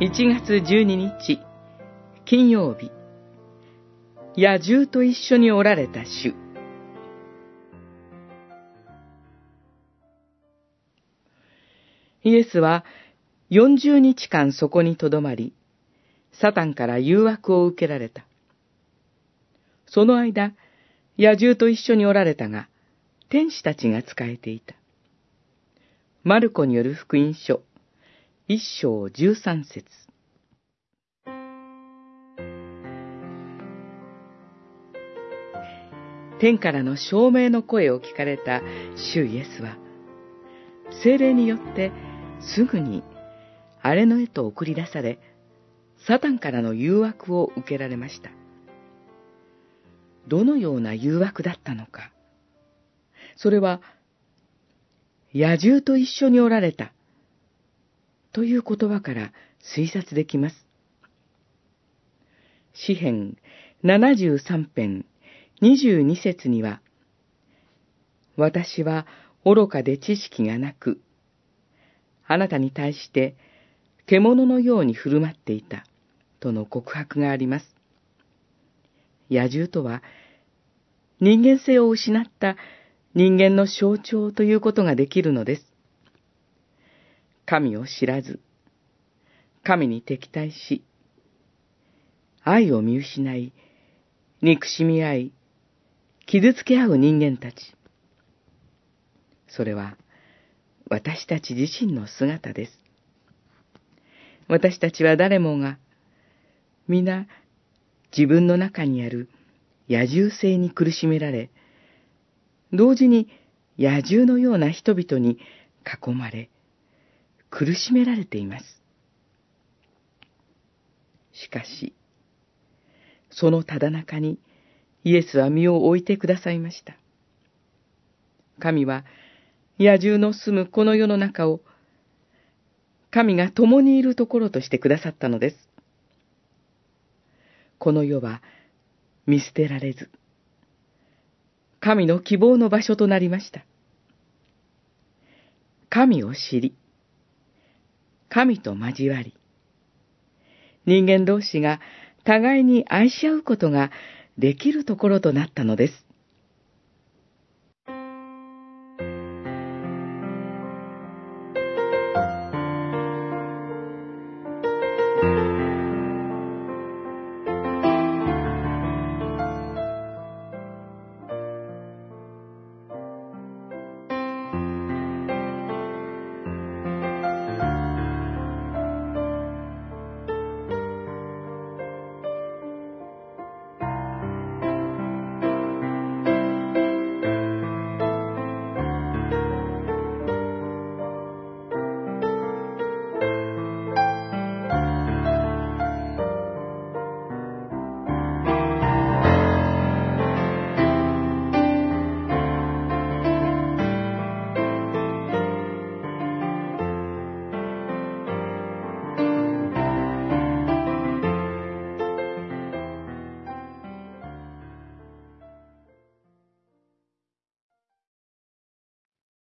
1月12日、金曜日。野獣と一緒におられた主。イエスは40日間そこにとどまり、サタンから誘惑を受けられた。その間、野獣と一緒におられたが、天使たちが仕えていた。マルコによる福音書、一章十三節天からの証明の声を聞かれた主イエスは、精霊によってすぐに荒れの絵と送り出され、サタンからの誘惑を受けられました。どのような誘惑だったのか。それは、野獣と一緒におられた、という言葉から推察できます。詩編73編22節には、私は愚かで知識がなく、あなたに対して獣のように振る舞っていた、との告白があります。野獣とは、人間性を失った人間の象徴ということができるのです。神を知らず、神に敵対し、愛を見失い、憎しみ合い、傷つけ合う人間たち。それは、私たち自身の姿です。私たちは誰もが、皆、自分の中にある野獣性に苦しめられ、同時に野獣のような人々に囲まれ、苦しめられています。しかし、そのただ中にイエスは身を置いてくださいました。神は野獣の住むこの世の中を神が共にいるところとしてくださったのです。この世は見捨てられず、神の希望の場所となりました。神を知り、神と交わり、人間同士が互いに愛し合うことができるところとなったのです。